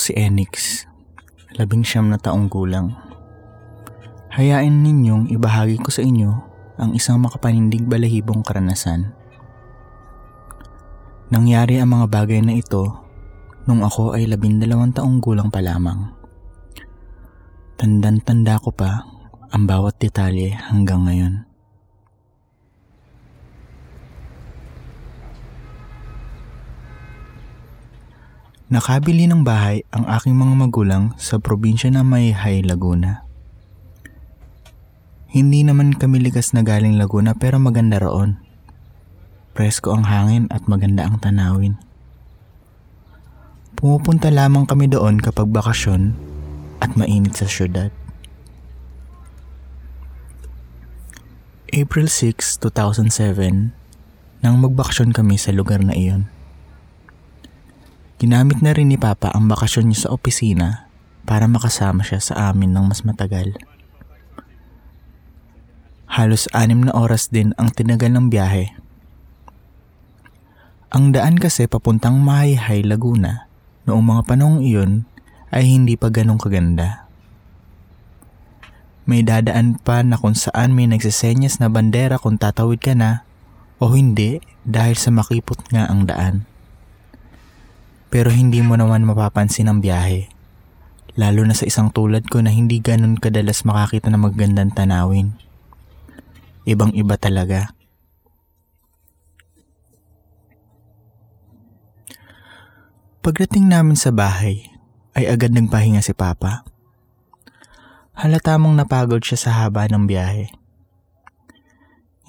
si Enix, labing siyam na taong gulang. Hayain ninyong ibahagi ko sa inyo ang isang makapanindig balahibong karanasan. Nangyari ang mga bagay na ito nung ako ay labindalawang taong gulang pa lamang. Tandan-tanda ko pa ang bawat detalye hanggang ngayon. Nakabili ng bahay ang aking mga magulang sa probinsya ng Mayhay, Laguna. Hindi naman kami ligas na galing Laguna pero maganda roon. Presko ang hangin at maganda ang tanawin. Pumupunta lamang kami doon kapag bakasyon at mainit sa syudad. April 6, 2007, nang magbakasyon kami sa lugar na iyon. Ginamit na rin ni Papa ang bakasyon niya sa opisina para makasama siya sa amin ng mas matagal. Halos anim na oras din ang tinagal ng biyahe. Ang daan kasi papuntang Mahayhay, Laguna noong mga panahong iyon ay hindi pa ganong kaganda. May dadaan pa na kung saan may nagsisenyas na bandera kung tatawid ka na o hindi dahil sa makipot nga ang daan. Pero hindi mo naman mapapansin ang biyahe. Lalo na sa isang tulad ko na hindi ganun kadalas makakita ng magandang tanawin. Ibang iba talaga. Pagdating namin sa bahay, ay agad nagpahinga si Papa. Halata mong napagod siya sa haba ng biyahe.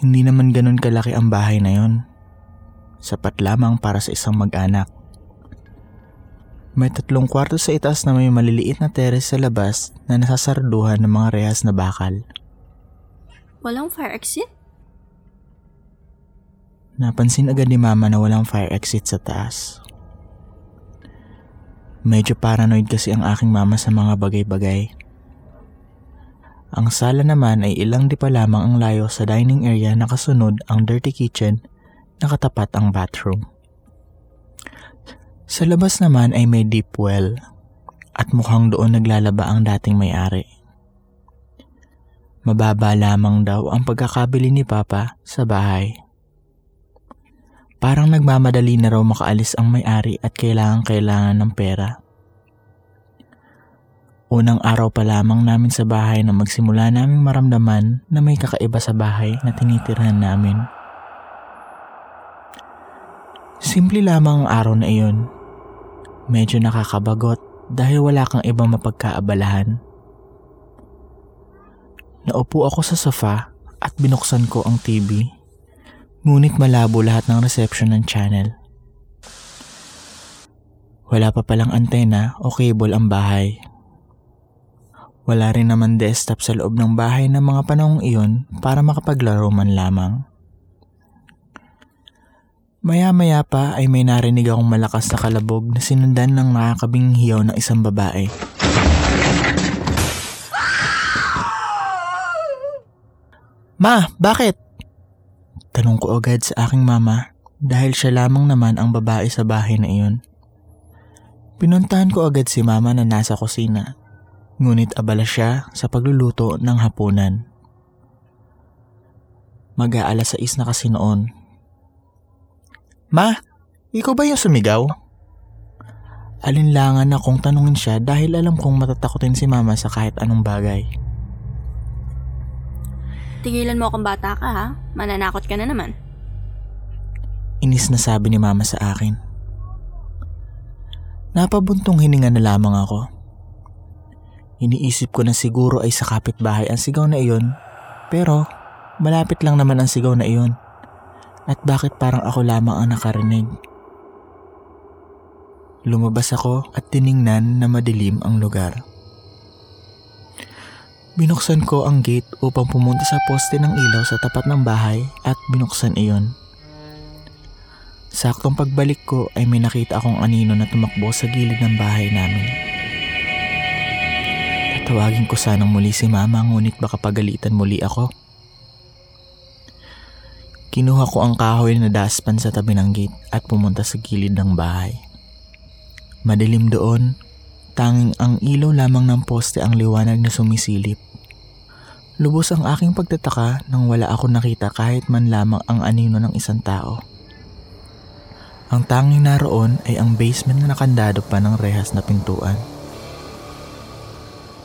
Hindi naman ganun kalaki ang bahay na yon. Sapat lamang para sa isang mag-anak. May tatlong kwarto sa itaas na may maliliit na teres sa labas na nasasarduhan ng mga rehas na bakal. Walang fire exit? Napansin agad ni mama na walang fire exit sa taas. Medyo paranoid kasi ang aking mama sa mga bagay-bagay. Ang sala naman ay ilang di pa lamang ang layo sa dining area na kasunod ang dirty kitchen na katapat ang bathroom. Sa labas naman ay may deep well at mukhang doon naglalaba ang dating may-ari. Mababa lamang daw ang pagkakabili ni Papa sa bahay. Parang nagmamadali na raw makaalis ang may-ari at kailangan-kailangan ng pera. Unang araw pa lamang namin sa bahay na magsimula naming maramdaman na may kakaiba sa bahay na tinitirhan namin. Simple lamang ang araw na iyon Medyo nakakabagot dahil wala kang ibang mapagkaabalahan. Naupo ako sa sofa at binuksan ko ang TV. Ngunit malabo lahat ng reception ng channel. Wala pa palang antena o cable ang bahay. Wala rin naman desktop sa loob ng bahay ng mga panahong iyon para makapaglaro man lamang. Maya-maya pa ay may narinig akong malakas na kalabog na sinundan ng nakakabing hiyaw ng isang babae. Ma, bakit? Tanong ko agad sa aking mama dahil siya lamang naman ang babae sa bahay na iyon. Pinuntahan ko agad si mama na nasa kusina. Ngunit abala siya sa pagluluto ng hapunan. Mag-aalas 6 na kasi noon Ma, ikaw ba yung sumigaw? Alinlangan akong tanungin siya dahil alam kong matatakotin si mama sa kahit anong bagay. Tigilan mo akong bata ka ha, mananakot ka na naman. Inis na sabi ni mama sa akin. Napabuntong hininga na lamang ako. Iniisip ko na siguro ay sa kapitbahay ang sigaw na iyon, pero malapit lang naman ang sigaw na iyon. At bakit parang ako lamang ang nakarinig? Lumabas ako at tiningnan na madilim ang lugar. Binuksan ko ang gate upang pumunta sa poste ng ilaw sa tapat ng bahay at binuksan iyon. Saktong pagbalik ko ay may nakita akong anino na tumakbo sa gilid ng bahay namin. Tatawagin ko sanang muli si mama ngunit baka pagalitan muli ako. Kinuha ko ang kahoy na daspan sa tabi ng gate at pumunta sa gilid ng bahay. Madilim doon, Tanging ang ilaw lamang ng poste ang liwanag na sumisilip. Lubos ang aking pagtataka nang wala ako nakita kahit man lamang ang anino ng isang tao. Ang tanging naroon ay ang basement na nakandado pa ng rehas na pintuan.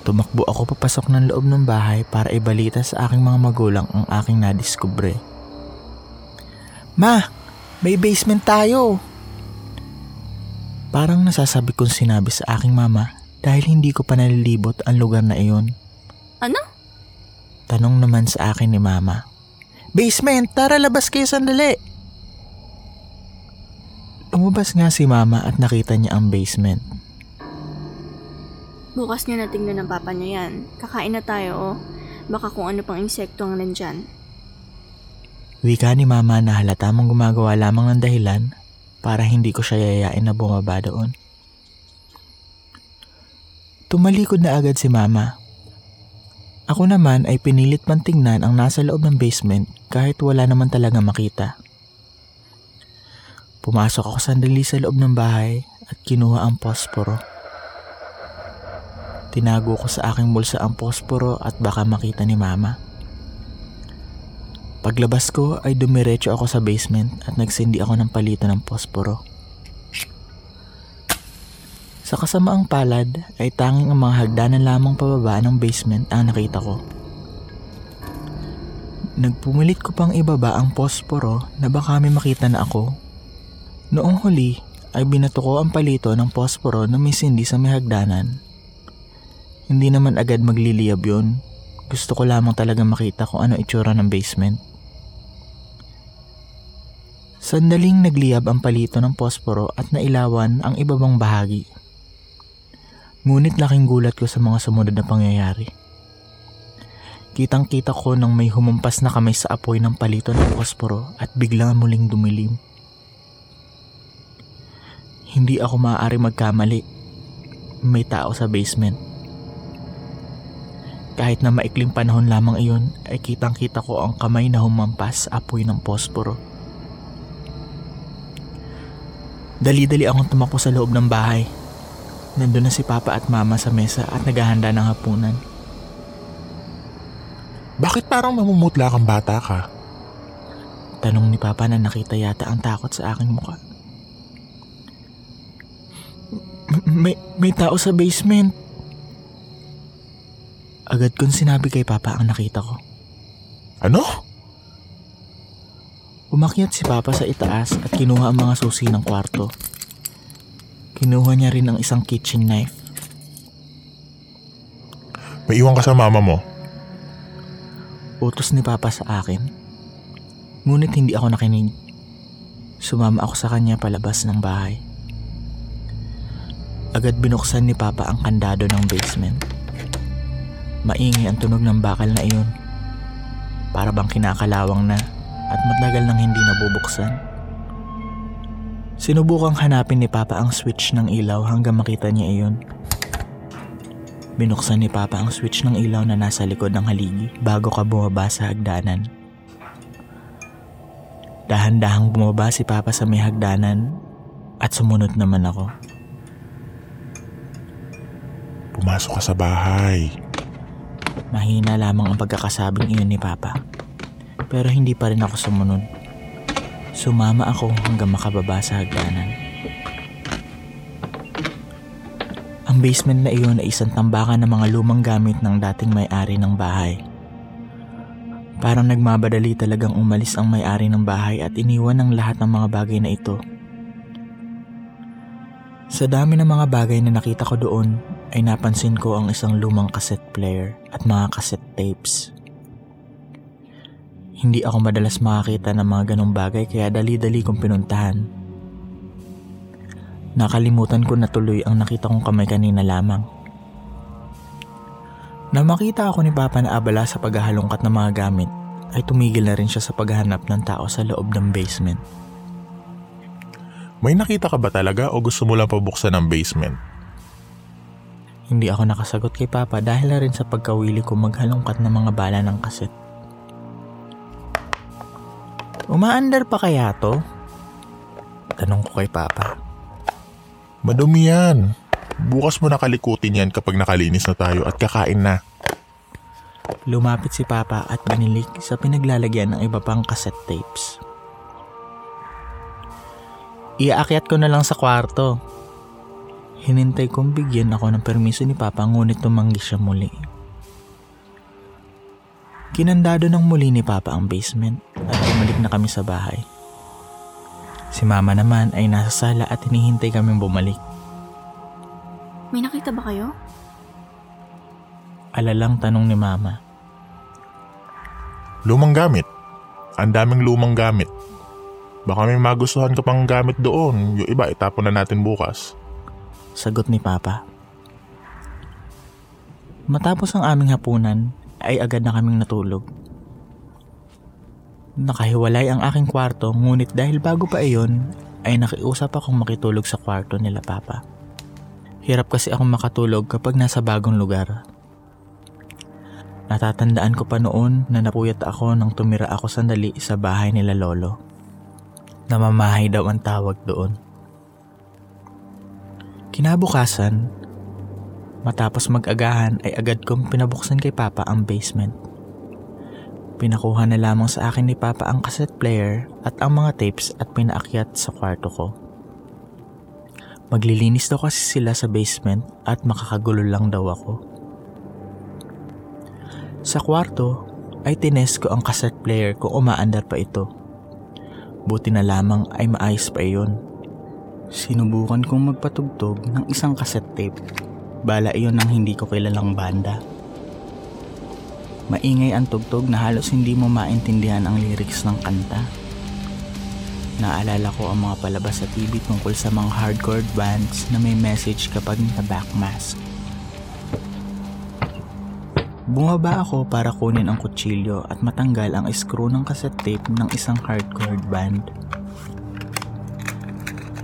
Tumakbo ako papasok ng loob ng bahay para ibalita sa aking mga magulang ang aking nadiskubre. Ma, may basement tayo! Parang nasasabi kong sinabi sa aking mama dahil hindi ko pa nalilibot ang lugar na iyon. Ano? Tanong naman sa akin ni mama. Basement, tara labas kayo sandali. Lumabas nga si mama at nakita niya ang basement. Bukas niya natingnan ng papa niya yan. Kakain na tayo, oh. Baka kung ano pang insekto ang nandyan. Wika ni mama na halata mong gumagawa lamang ng dahilan para hindi ko siya yayain na bumaba doon. Tumalikod na agad si mama. Ako naman ay pinilit man tingnan ang nasa loob ng basement kahit wala naman talaga makita. Pumasok ako sandali sa loob ng bahay at kinuha ang posporo. Tinago ko sa aking bulsa ang posporo at baka makita ni mama. Paglabas ko ay dumiretso ako sa basement at nagsindi ako ng palito ng posporo. Sa kasamaang palad ay tanging ang mga hagdanan lamang pababa ng basement ang nakita ko. Nagpumilit ko pang ibaba ang posporo na baka may makita na ako. Noong huli ay binato ko ang palito ng posporo na may sindi sa may hagdanan. Hindi naman agad magliliyab yun. Gusto ko lamang talaga makita kung ano itsura ng basement. Sandaling nagliyab ang palito ng posporo at nailawan ang ibabang bahagi. Ngunit laking gulat ko sa mga sumunod na pangyayari. Kitang kita ko nang may humampas na kamay sa apoy ng palito ng posporo at biglang muling dumilim. Hindi ako maaari magkamali. May tao sa basement. Kahit na maikling panahon lamang iyon ay kitang kita ko ang kamay na humampas apoy ng posporo. Dali-dali akong tumakbo sa loob ng bahay Nandun na si Papa at Mama sa mesa at naghahanda ng hapunan. Bakit parang mamumutla kang bata ka? Tanong ni Papa na nakita yata ang takot sa aking mukha. May, may tao sa basement. Agad kong sinabi kay Papa ang nakita ko. Ano? Umakyat si Papa sa itaas at kinuha ang mga susi ng kwarto. Kinuha niya rin ang isang kitchen knife. May iwan ka sa mama mo. Utos ni Papa sa akin. Ngunit hindi ako nakinig. Sumama ako sa kanya palabas ng bahay. Agad binuksan ni Papa ang kandado ng basement. Maingi ang tunog ng bakal na iyon. Para bang kinakalawang na at matagal nang hindi nabubuksan. Sinubukang hanapin ni Papa ang switch ng ilaw hanggang makita niya iyon. Binuksan ni Papa ang switch ng ilaw na nasa likod ng haligi bago ka bumaba sa hagdanan. Dahan-dahang bumaba si Papa sa may hagdanan at sumunod naman ako. Pumasok ka sa bahay. Mahina lamang ang pagkakasabing iyon ni Papa. Pero hindi pa rin ako sumunod. Sumama ako hanggang makababa sa hagdanan. Ang basement na iyon ay isang tambakan ng mga lumang gamit ng dating may-ari ng bahay. Parang nagmabadali talagang umalis ang may-ari ng bahay at iniwan ang lahat ng mga bagay na ito. Sa dami ng mga bagay na nakita ko doon ay napansin ko ang isang lumang cassette player at mga cassette tapes. Hindi ako madalas makakita ng mga ganong bagay kaya dali-dali kong pinuntahan. Nakalimutan ko na tuloy ang nakita kong kamay kanina lamang. Na makita ako ni Papa na abala sa paghahalongkat ng mga gamit, ay tumigil na rin siya sa paghahanap ng tao sa loob ng basement. May nakita ka ba talaga o gusto mo lang pabuksan ng basement? Hindi ako nakasagot kay Papa dahil na rin sa pagkawili ko maghalongkat ng mga bala ng kaset. Umaandar pa kaya to? Tanong ko kay Papa. Madumi yan. Bukas mo nakalikutin yan kapag nakalinis na tayo at kakain na. Lumapit si Papa at binilik sa pinaglalagyan ng iba pang cassette tapes. Iaakyat ko na lang sa kwarto. Hinintay kong bigyan ako ng permiso ni Papa ngunit tumanggi siya muli. Kinandado ng muli ni Papa ang basement at bumalik na kami sa bahay. Si Mama naman ay nasa sala at hinihintay kaming bumalik. May nakita ba kayo? Alalang tanong ni Mama. Lumang gamit. Ang daming lumang gamit. Baka may magustuhan ka pang gamit doon. Yung iba itapon na natin bukas. Sagot ni Papa. Matapos ang aming hapunan, ay agad na kaming natulog. Nakahiwalay ang aking kwarto ngunit dahil bago pa iyon, ay nakiusap akong makitulog sa kwarto nila Papa. Hirap kasi akong makatulog kapag nasa bagong lugar. Natatandaan ko pa noon na napuyat ako nang tumira ako sandali sa bahay nila Lolo. Namamahay daw ang tawag doon. Kinabukasan, matapos mag-agahan ay agad kong pinabuksan kay Papa ang basement. Pinakuha na lamang sa akin ni Papa ang cassette player at ang mga tapes at pinaakyat sa kwarto ko. Maglilinis daw kasi sila sa basement at makakagulo lang daw ako. Sa kwarto ay tines ko ang cassette player kung umaandar pa ito. Buti na lamang ay maayos pa iyon. Sinubukan kong magpatugtog ng isang cassette tape. Bala iyon ng hindi ko kilalang banda. Maingay ang tugtog na halos hindi mo maintindihan ang lyrics ng kanta. Naalala ko ang mga palabas sa TV tungkol sa mga hardcore bands na may message kapag na-backmask. Bumaba ako para kunin ang kutsilyo at matanggal ang screw ng cassette tape ng isang hardcore band.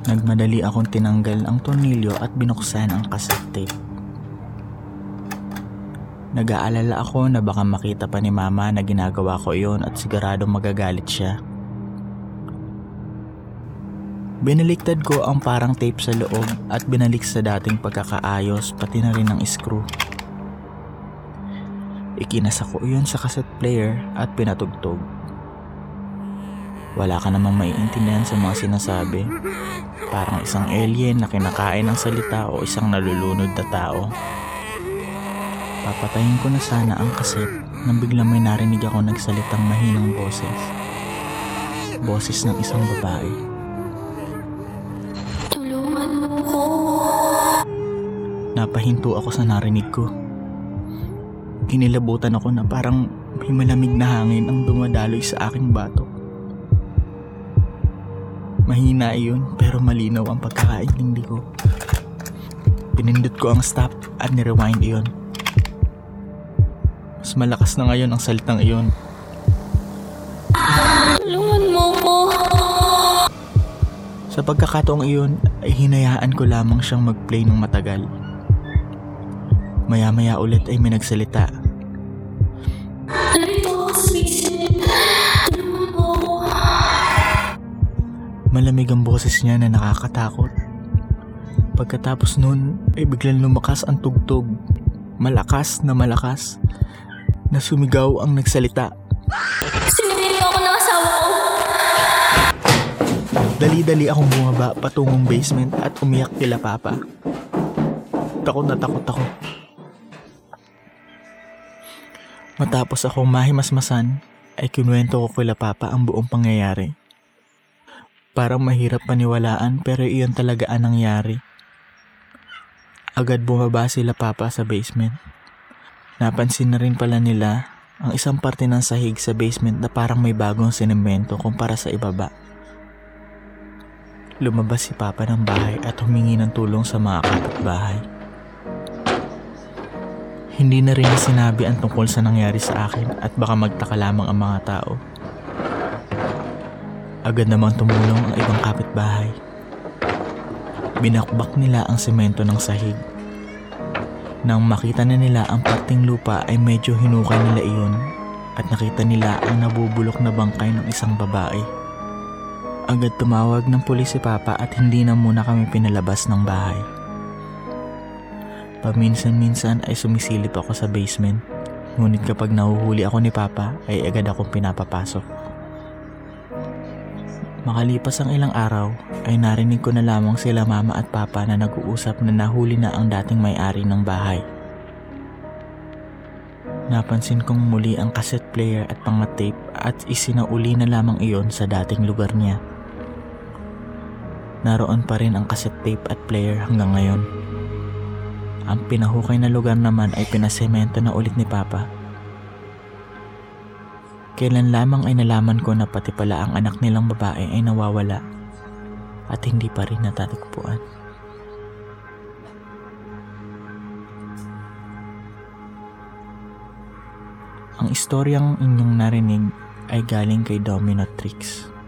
Nagmadali akong tinanggal ang tornilyo at binuksan ang cassette tape. Nag-aalala ako na baka makita pa ni mama na ginagawa ko iyon at sigurado magagalit siya. Binaliktad ko ang parang tape sa loob at binalik sa dating pagkakaayos pati na rin ang screw. Ikinasa ko iyon sa cassette player at pinatugtog. Wala ka namang maiintindihan sa mga sinasabi. Parang isang alien na kinakain ng salita o isang nalulunod na tao. Papatayin ko na sana ang kaset nang biglang may narinig ako nagsalitang mahinang boses. Boses ng isang babae. Tulungan mo ko. Napahinto ako sa narinig ko. Kinilabutan ako na parang may malamig na hangin ang dumadaloy sa aking batok. Mahina iyon pero malinaw ang pagkakaintindi ko. Pinindot ko ang stop at nirewind iyon. Mas malakas na ngayon ang salitang iyon. Tulungan mo ko. Sa pagkakataong iyon ay hinayaan ko lamang siyang mag-play ng matagal. Maya-maya ulit ay may nagsalita. Narito basement. Tulungan mo ko. Malamig ang boses niya na nakakatakot. Pagkatapos nun ay biglang lumakas ang tugtog. Malakas na malakas. Na sumigaw ang nagsalita. Sinirili ako ng asawa ko. Dali-dali akong bumaba patungong basement at umiyak kila Papa. Takot na takot ako. Matapos akong mahimasmasan, ay kinuwento ko kila Papa ang buong pangyayari. Parang mahirap paniwalaan pero iyon talaga ang nangyari. Agad bumaba sila Papa sa basement. Napansin na rin pala nila ang isang parte ng sahig sa basement na parang may bagong sinemento kumpara sa ibaba. Lumabas si Papa ng bahay at humingi ng tulong sa mga kapitbahay. Hindi na rin sinabi ang tungkol sa nangyari sa akin at baka magtaka lamang ang mga tao. Agad namang tumulong ang ibang kapitbahay. Binakbak nila ang semento ng sahig. Nang makita na nila ang parting lupa ay medyo hinukay nila iyon at nakita nila ang nabubulok na bangkay ng isang babae. Agad tumawag ng pulis si Papa at hindi na muna kami pinalabas ng bahay. Paminsan-minsan ay sumisilip ako sa basement. Ngunit kapag nahuhuli ako ni Papa ay agad akong pinapapasok. Makalipas ang ilang araw ay narinig ko na lamang sila mama at papa na nag-uusap na nahuli na ang dating may-ari ng bahay. Napansin kong muli ang cassette player at mga tape at isinauli na lamang iyon sa dating lugar niya. Naroon pa rin ang cassette tape at player hanggang ngayon. Ang pinahukay na lugar naman ay pinasemento na ulit ni Papa. Kailan lamang ay nalaman ko na pati pala ang anak nilang babae ay nawawala at hindi pa rin natatagpuan. Ang istoryang inyong narinig ay galing kay Domino Tricks.